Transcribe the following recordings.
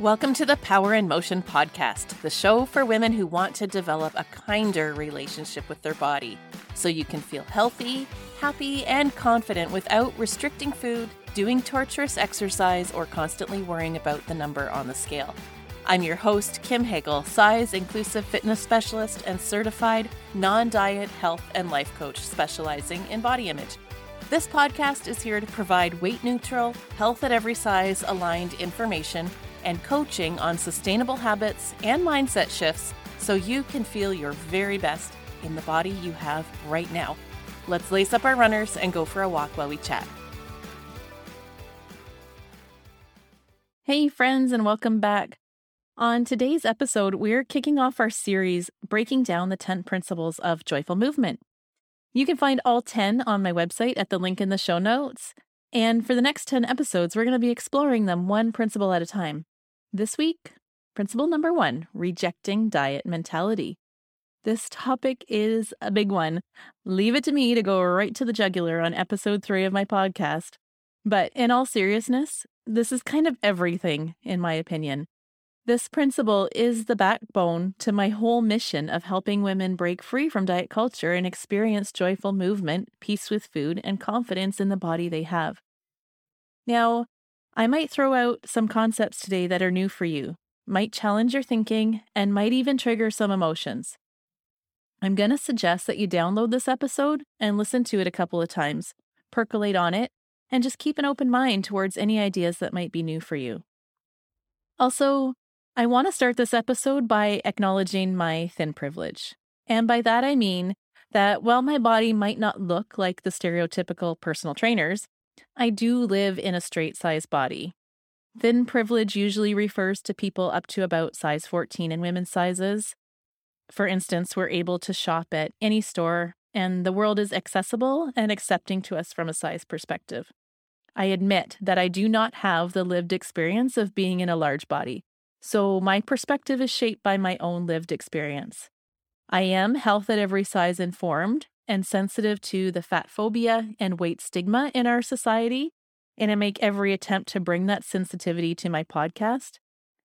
Welcome to the Power in Motion podcast, the show for women who want to develop a kinder relationship with their body so you can feel healthy, happy, and confident without restricting food, doing torturous exercise, or constantly worrying about the number on the scale. I'm your host, Kim Hagel, size inclusive fitness specialist and certified non diet health and life coach specializing in body image. This podcast is here to provide weight neutral, health at every size aligned information and coaching on sustainable habits and mindset shifts so you can feel your very best in the body you have right now. Let's lace up our runners and go for a walk while we chat. Hey, friends, and welcome back. On today's episode, we're kicking off our series breaking down the 10 principles of joyful movement. You can find all 10 on my website at the link in the show notes. And for the next 10 episodes, we're going to be exploring them one principle at a time. This week, principle number one rejecting diet mentality. This topic is a big one. Leave it to me to go right to the jugular on episode three of my podcast. But in all seriousness, this is kind of everything, in my opinion. This principle is the backbone to my whole mission of helping women break free from diet culture and experience joyful movement, peace with food, and confidence in the body they have. Now, I might throw out some concepts today that are new for you, might challenge your thinking, and might even trigger some emotions. I'm going to suggest that you download this episode and listen to it a couple of times, percolate on it, and just keep an open mind towards any ideas that might be new for you. Also, I want to start this episode by acknowledging my thin privilege. And by that, I mean that while my body might not look like the stereotypical personal trainers, I do live in a straight size body. Thin privilege usually refers to people up to about size 14 in women's sizes. For instance, we're able to shop at any store, and the world is accessible and accepting to us from a size perspective. I admit that I do not have the lived experience of being in a large body, so my perspective is shaped by my own lived experience. I am health at every size informed and sensitive to the fat phobia and weight stigma in our society, and I make every attempt to bring that sensitivity to my podcast.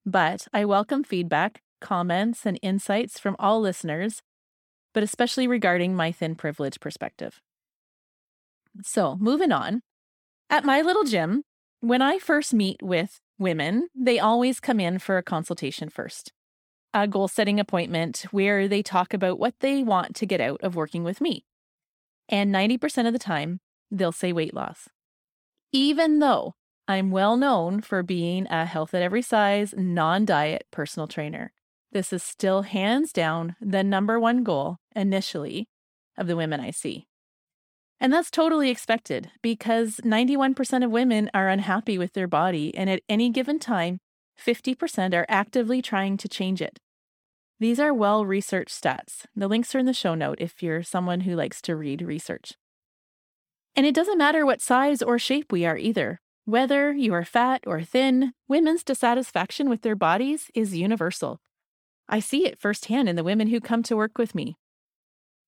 But I welcome feedback, comments, and insights from all listeners, but especially regarding my thin privilege perspective. So, moving on. At my little gym, when I first meet with women, they always come in for a consultation first, a goal setting appointment where they talk about what they want to get out of working with me. And 90% of the time, they'll say weight loss. Even though I'm well known for being a health at every size, non diet personal trainer, this is still hands down the number one goal initially of the women I see. And that's totally expected because 91% of women are unhappy with their body, and at any given time, 50% are actively trying to change it. These are well researched stats. The links are in the show note if you're someone who likes to read research. And it doesn't matter what size or shape we are either. Whether you are fat or thin, women's dissatisfaction with their bodies is universal. I see it firsthand in the women who come to work with me.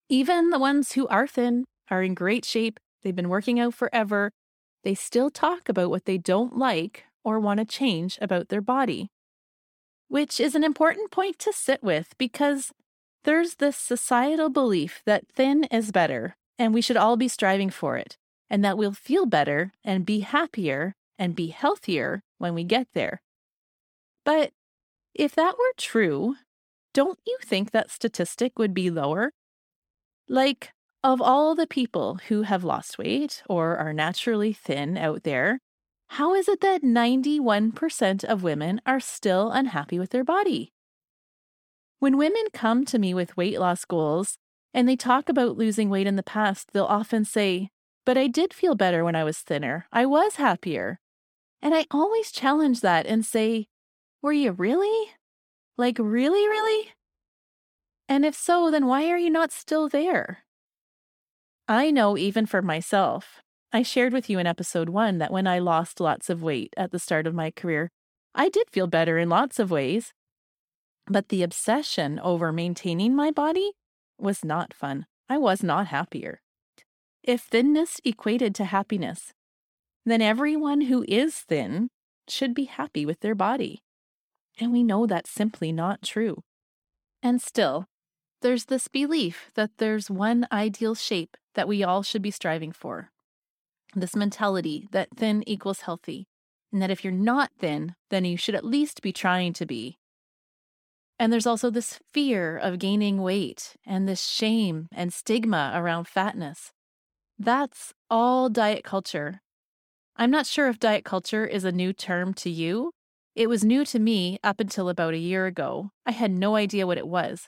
Even the ones who are thin are in great shape, they've been working out forever, they still talk about what they don't like or want to change about their body. Which is an important point to sit with because there's this societal belief that thin is better and we should all be striving for it, and that we'll feel better and be happier and be healthier when we get there. But if that were true, don't you think that statistic would be lower? Like, of all the people who have lost weight or are naturally thin out there, how is it that 91% of women are still unhappy with their body? When women come to me with weight loss goals and they talk about losing weight in the past, they'll often say, But I did feel better when I was thinner. I was happier. And I always challenge that and say, Were you really? Like, really, really? And if so, then why are you not still there? I know even for myself. I shared with you in episode one that when I lost lots of weight at the start of my career, I did feel better in lots of ways. But the obsession over maintaining my body was not fun. I was not happier. If thinness equated to happiness, then everyone who is thin should be happy with their body. And we know that's simply not true. And still, there's this belief that there's one ideal shape that we all should be striving for. This mentality that thin equals healthy, and that if you're not thin, then you should at least be trying to be. And there's also this fear of gaining weight and this shame and stigma around fatness. That's all diet culture. I'm not sure if diet culture is a new term to you. It was new to me up until about a year ago. I had no idea what it was,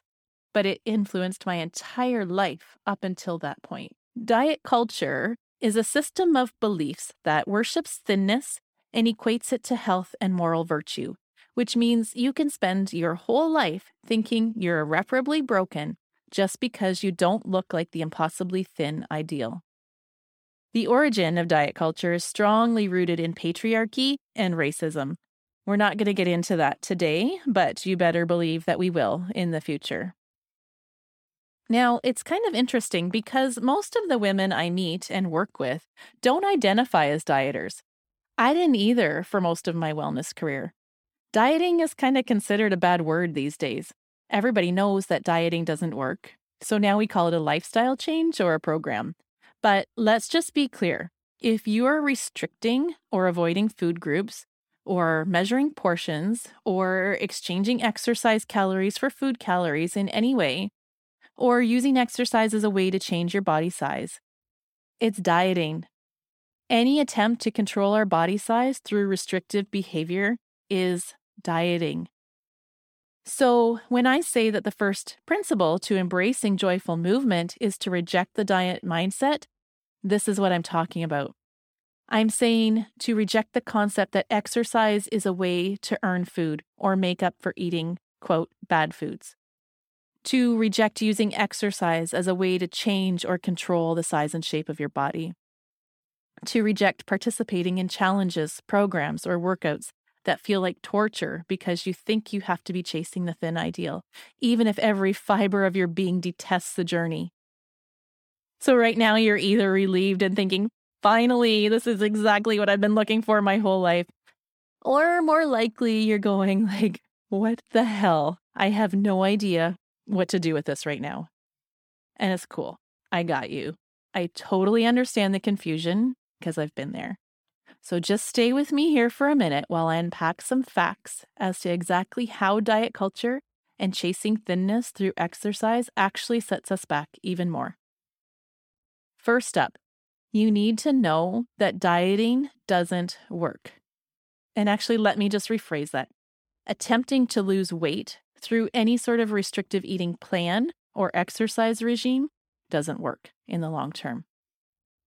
but it influenced my entire life up until that point. Diet culture is a system of beliefs that worships thinness and equates it to health and moral virtue, which means you can spend your whole life thinking you're irreparably broken just because you don't look like the impossibly thin ideal. The origin of diet culture is strongly rooted in patriarchy and racism. We're not going to get into that today, but you better believe that we will in the future. Now, it's kind of interesting because most of the women I meet and work with don't identify as dieters. I didn't either for most of my wellness career. Dieting is kind of considered a bad word these days. Everybody knows that dieting doesn't work. So now we call it a lifestyle change or a program. But let's just be clear if you are restricting or avoiding food groups, or measuring portions, or exchanging exercise calories for food calories in any way, or using exercise as a way to change your body size, it's dieting. Any attempt to control our body size through restrictive behavior is dieting. So, when I say that the first principle to embracing joyful movement is to reject the diet mindset, this is what I'm talking about. I'm saying to reject the concept that exercise is a way to earn food or make up for eating, quote, bad foods. To reject using exercise as a way to change or control the size and shape of your body. To reject participating in challenges, programs, or workouts that feel like torture because you think you have to be chasing the thin ideal, even if every fiber of your being detests the journey. So, right now, you're either relieved and thinking, finally, this is exactly what I've been looking for my whole life. Or more likely, you're going, like, what the hell? I have no idea what to do with this right now. And it's cool. I got you. I totally understand the confusion because I've been there. So just stay with me here for a minute while I unpack some facts as to exactly how diet culture and chasing thinness through exercise actually sets us back even more. First up, you need to know that dieting doesn't work. And actually, let me just rephrase that. Attempting to lose weight through any sort of restrictive eating plan or exercise regime doesn't work in the long term.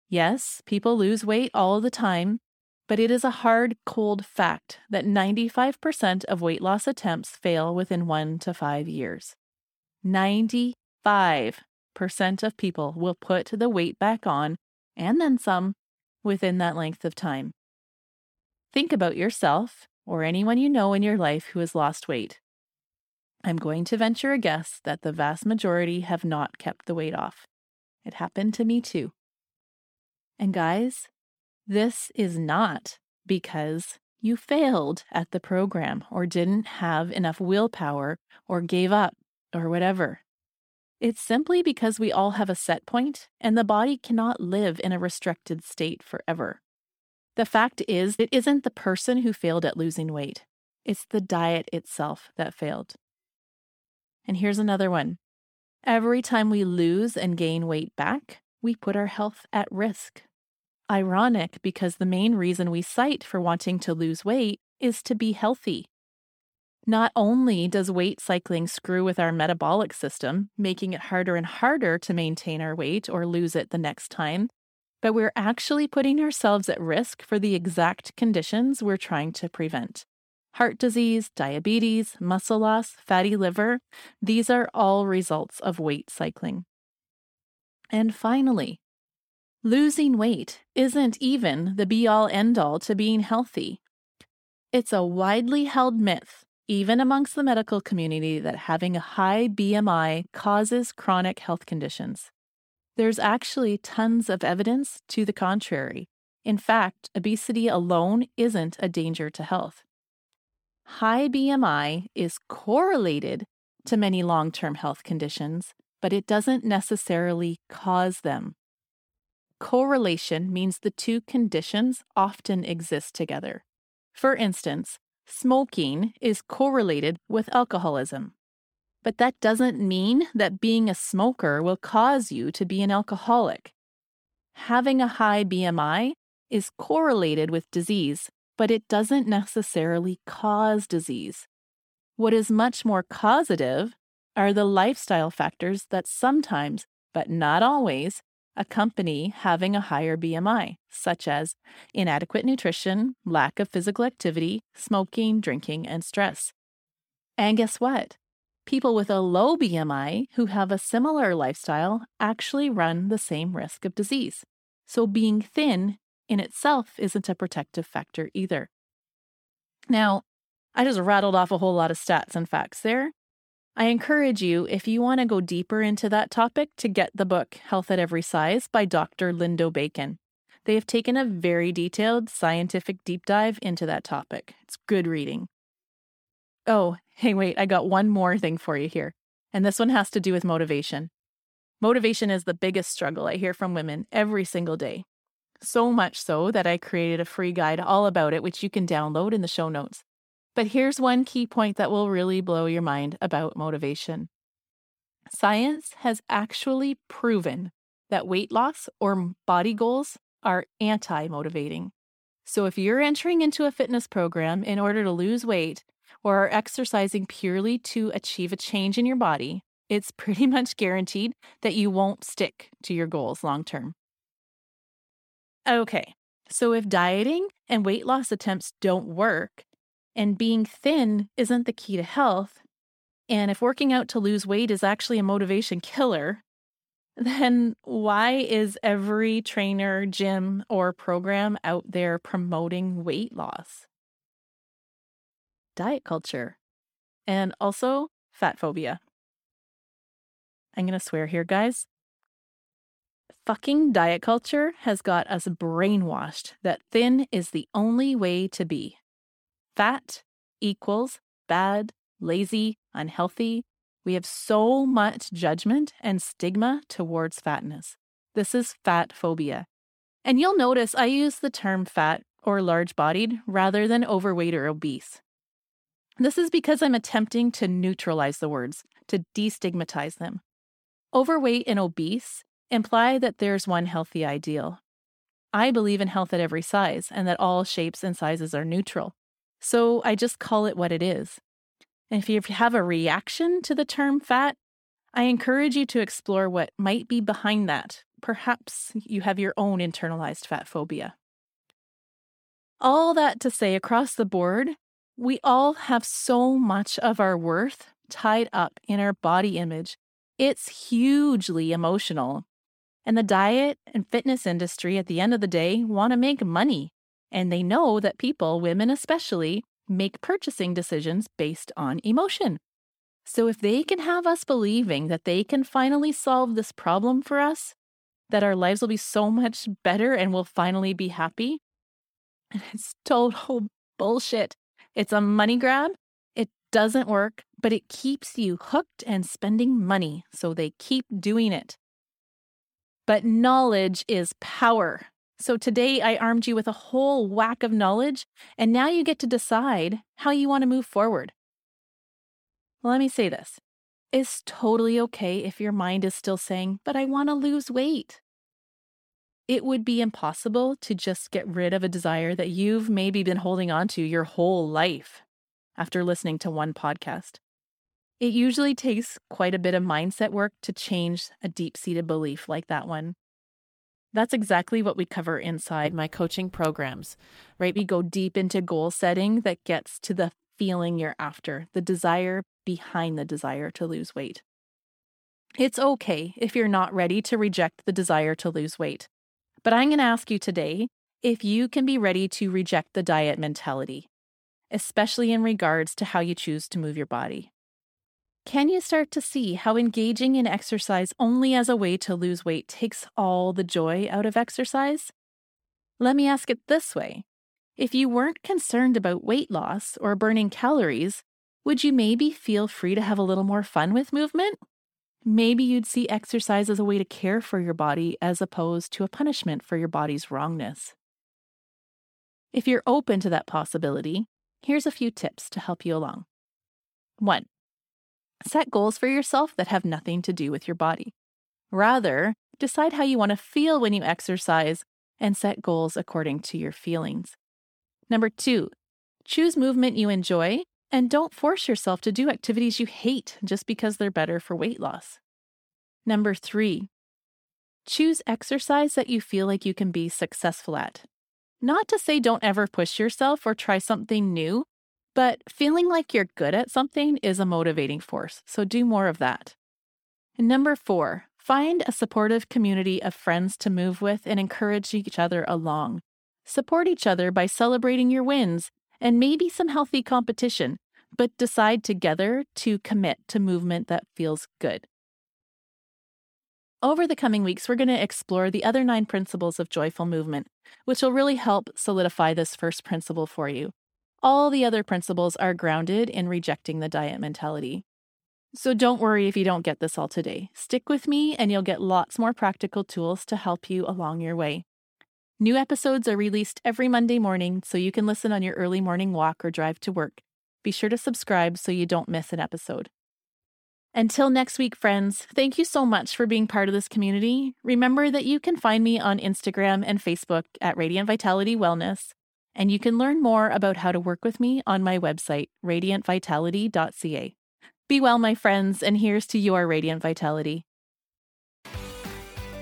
Yes, people lose weight all the time, but it is a hard, cold fact that 95% of weight loss attempts fail within one to five years. 95% of people will put the weight back on, and then some, within that length of time. Think about yourself or anyone you know in your life who has lost weight. I'm going to venture a guess that the vast majority have not kept the weight off. It happened to me too. And guys, this is not because you failed at the program or didn't have enough willpower or gave up or whatever. It's simply because we all have a set point and the body cannot live in a restricted state forever. The fact is, it isn't the person who failed at losing weight, it's the diet itself that failed. And here's another one every time we lose and gain weight back, we put our health at risk. Ironic because the main reason we cite for wanting to lose weight is to be healthy. Not only does weight cycling screw with our metabolic system, making it harder and harder to maintain our weight or lose it the next time, but we're actually putting ourselves at risk for the exact conditions we're trying to prevent. Heart disease, diabetes, muscle loss, fatty liver, these are all results of weight cycling. And finally, Losing weight isn't even the be all end all to being healthy. It's a widely held myth, even amongst the medical community, that having a high BMI causes chronic health conditions. There's actually tons of evidence to the contrary. In fact, obesity alone isn't a danger to health. High BMI is correlated to many long term health conditions, but it doesn't necessarily cause them. Correlation means the two conditions often exist together. For instance, smoking is correlated with alcoholism. But that doesn't mean that being a smoker will cause you to be an alcoholic. Having a high BMI is correlated with disease, but it doesn't necessarily cause disease. What is much more causative are the lifestyle factors that sometimes, but not always, accompany having a higher BMI, such as inadequate nutrition, lack of physical activity, smoking, drinking, and stress. And guess what? People with a low BMI who have a similar lifestyle actually run the same risk of disease. So being thin in itself isn't a protective factor either. Now, I just rattled off a whole lot of stats and facts there, I encourage you, if you want to go deeper into that topic, to get the book Health at Every Size by Dr. Lindo Bacon. They have taken a very detailed scientific deep dive into that topic. It's good reading. Oh, hey, wait, I got one more thing for you here. And this one has to do with motivation. Motivation is the biggest struggle I hear from women every single day. So much so that I created a free guide all about it, which you can download in the show notes. But here's one key point that will really blow your mind about motivation. Science has actually proven that weight loss or body goals are anti motivating. So if you're entering into a fitness program in order to lose weight or are exercising purely to achieve a change in your body, it's pretty much guaranteed that you won't stick to your goals long term. Okay, so if dieting and weight loss attempts don't work, and being thin isn't the key to health, and if working out to lose weight is actually a motivation killer, then why is every trainer, gym, or program out there promoting weight loss? Diet culture and also fat phobia. I'm going to swear here, guys. Fucking diet culture has got us brainwashed that thin is the only way to be. Fat equals bad, lazy, unhealthy. We have so much judgment and stigma towards fatness. This is fat phobia. And you'll notice I use the term fat or large bodied rather than overweight or obese. This is because I'm attempting to neutralize the words, to destigmatize them. Overweight and obese imply that there's one healthy ideal. I believe in health at every size and that all shapes and sizes are neutral. So I just call it what it is. And if you have a reaction to the term fat, I encourage you to explore what might be behind that. Perhaps you have your own internalized fat phobia. All that to say, across the board, we all have so much of our worth tied up in our body image. It's hugely emotional. And the diet and fitness industry, at the end of the day, want to make money. And they know that people, women especially, make purchasing decisions based on emotion. So if they can have us believing that they can finally solve this problem for us, that our lives will be so much better and we'll finally be happy, it's total bullshit. It's a money grab. It doesn't work, but it keeps you hooked and spending money, so they keep doing it. But knowledge is power. So today I armed you with a whole whack of knowledge, and now you get to decide how you want to move forward. let me say this it's totally okay if your mind is still saying, but I want to lose weight. It would be impossible to just get rid of a desire that you've maybe been holding on to your whole life after listening to one podcast. It usually takes quite a bit of mindset work to change a deep seated belief like that one. That's exactly what we cover inside my coaching programs, right? We go deep into goal setting that gets to the feeling you're after, the desire behind the desire to lose weight. It's okay if you're not ready to reject the desire to lose weight. But I'm going to ask you today if you can be ready to reject the diet mentality, especially in regards to how you choose to move your body. Can you start to see how engaging in exercise only as a way to lose weight takes all the joy out of exercise? Let me ask it this way If you weren't concerned about weight loss or burning calories, would you maybe feel free to have a little more fun with movement? Maybe you'd see exercise as a way to care for your body as opposed to a punishment for your body's wrongness. If you're open to that possibility, here's a few tips to help you along. 1. Set goals for yourself that have nothing to do with your body. Rather, decide how you want to feel when you exercise and set goals according to your feelings. Number two, choose movement you enjoy and don't force yourself to do activities you hate just because they're better for weight loss. Number three, choose exercise that you feel like you can be successful at. Not to say don't ever push yourself or try something new, but feeling like you're good at something is a motivating force, so do more of that. And number four, find a supportive community of friends to move with and encourage each other along. Support each other by celebrating your wins and maybe some healthy competition, but decide together to commit to movement that feels good. Over the coming weeks, we're going to explore the other nine principles of joyful movement, which will really help solidify this first principle for you. All the other principles are grounded in rejecting the diet mentality. So don't worry if you don't get this all today. Stick with me, and you'll get lots more practical tools to help you along your way. New episodes are released every Monday morning, so you can listen on your early morning walk or drive to work. Be sure to subscribe so you don't miss an episode. Until next week, friends, thank you so much for being part of this community. Remember that you can find me on Instagram and Facebook at Radiant Vitality Wellness, and you can learn more about how to work with me on my website, radiantvitality.ca. Be well, my friends, and here's to your radiant vitality.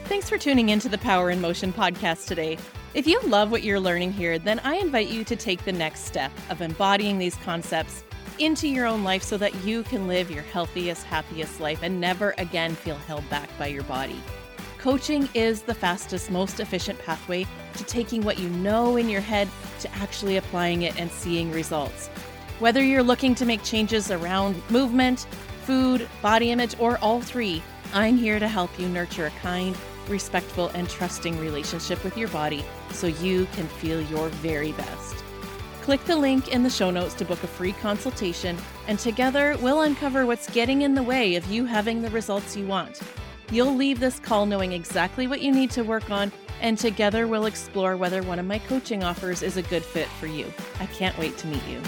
Thanks for tuning into the Power in Motion podcast today. If you love what you're learning here, then I invite you to take the next step of embodying these concepts into your own life so that you can live your healthiest, happiest life and never again feel held back by your body. Coaching is the fastest, most efficient pathway to taking what you know in your head to actually applying it and seeing results. Whether you're looking to make changes around movement, food, body image, or all three, I'm here to help you nurture a kind, respectful, and trusting relationship with your body so you can feel your very best. Click the link in the show notes to book a free consultation, and together we'll uncover what's getting in the way of you having the results you want. You'll leave this call knowing exactly what you need to work on, and together we'll explore whether one of my coaching offers is a good fit for you. I can't wait to meet you.